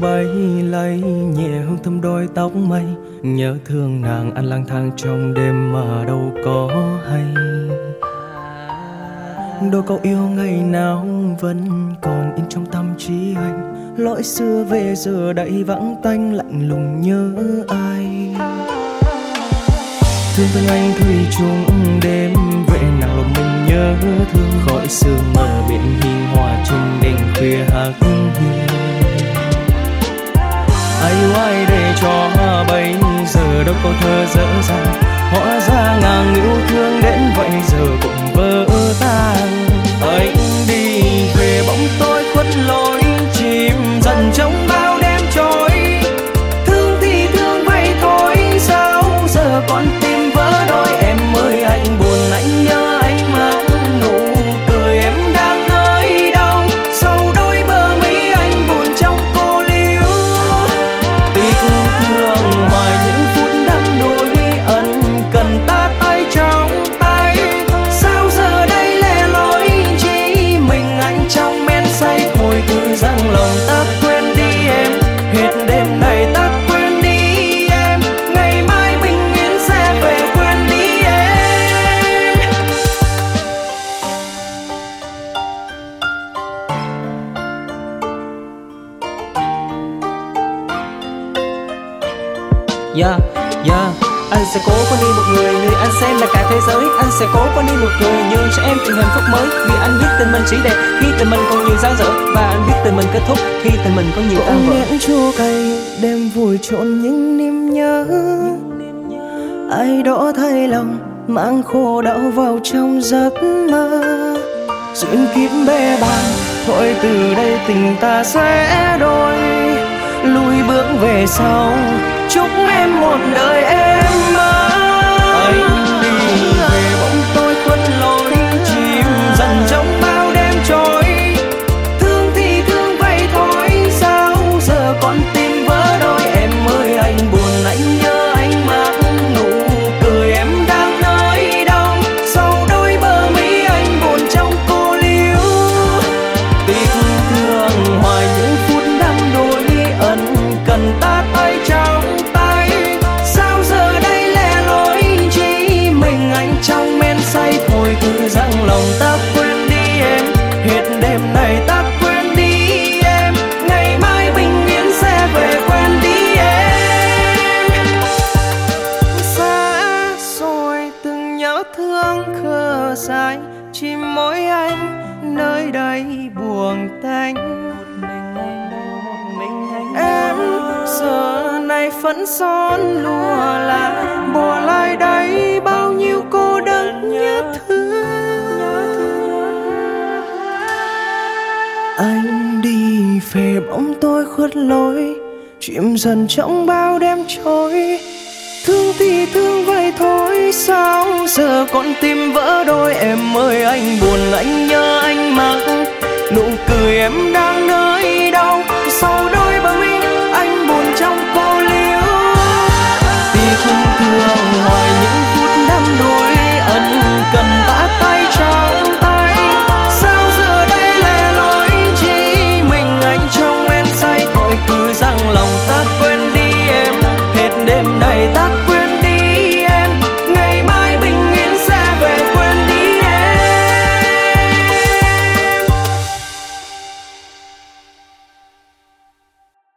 bay lay nhẹ hương thơm đôi tóc mây. Nhớ thương nàng ăn lang thang trong đêm mà đâu có hay. Đôi câu yêu ngày nào vẫn còn in trong tâm trí anh. Lỗi xưa về giờ đây vắng tanh, lạnh lùng nhớ ai. Thương thương anh thủy chung đêm về nàng lòng mình nhớ thương. Khỏi xưa mờ biển hiên hòa chung đêm khuya hạc câu thơ dở dàng. Yeah, yeah Anh sẽ cố quên đi một người Người anh xem là cả thế giới. Anh sẽ cố quên đi một người Nhưng cho em từng hạnh phúc mới. Vì anh biết tình mình chỉ đẹp Khi tình mình còn nhiều dang dở. Và anh biết tình mình kết thúc Khi tình mình có nhiều tan vỡ. chua cay đêm vui trộn những niềm nhớ. Ai đó thay lòng mang khổ đau vào trong giấc mơ. Duyên kiếp bê bàng thôi từ đây tình ta sẽ đôi lùi bước về sau chúc em một đời em thôi rằng lòng ta quên đi em. Hết đêm này ta quên đi em. Ngày mai bình yên sẽ về quên đi em. Xa rồi từng nhớ thương khờ dài, chỉ mỗi anh nơi đây buồn tanh. Em giờ này phẫn son lùa là bỏ lại đây bao nhiêu cô đơn nhớ thương. Anh đi về bóng tôi khuất lối, chìm dần trong bao đêm trôi. Thương thì thương vậy thôi, sao giờ con tim vỡ đôi? Em ơi, anh buồn anh nhớ anh mang nụ cười em đã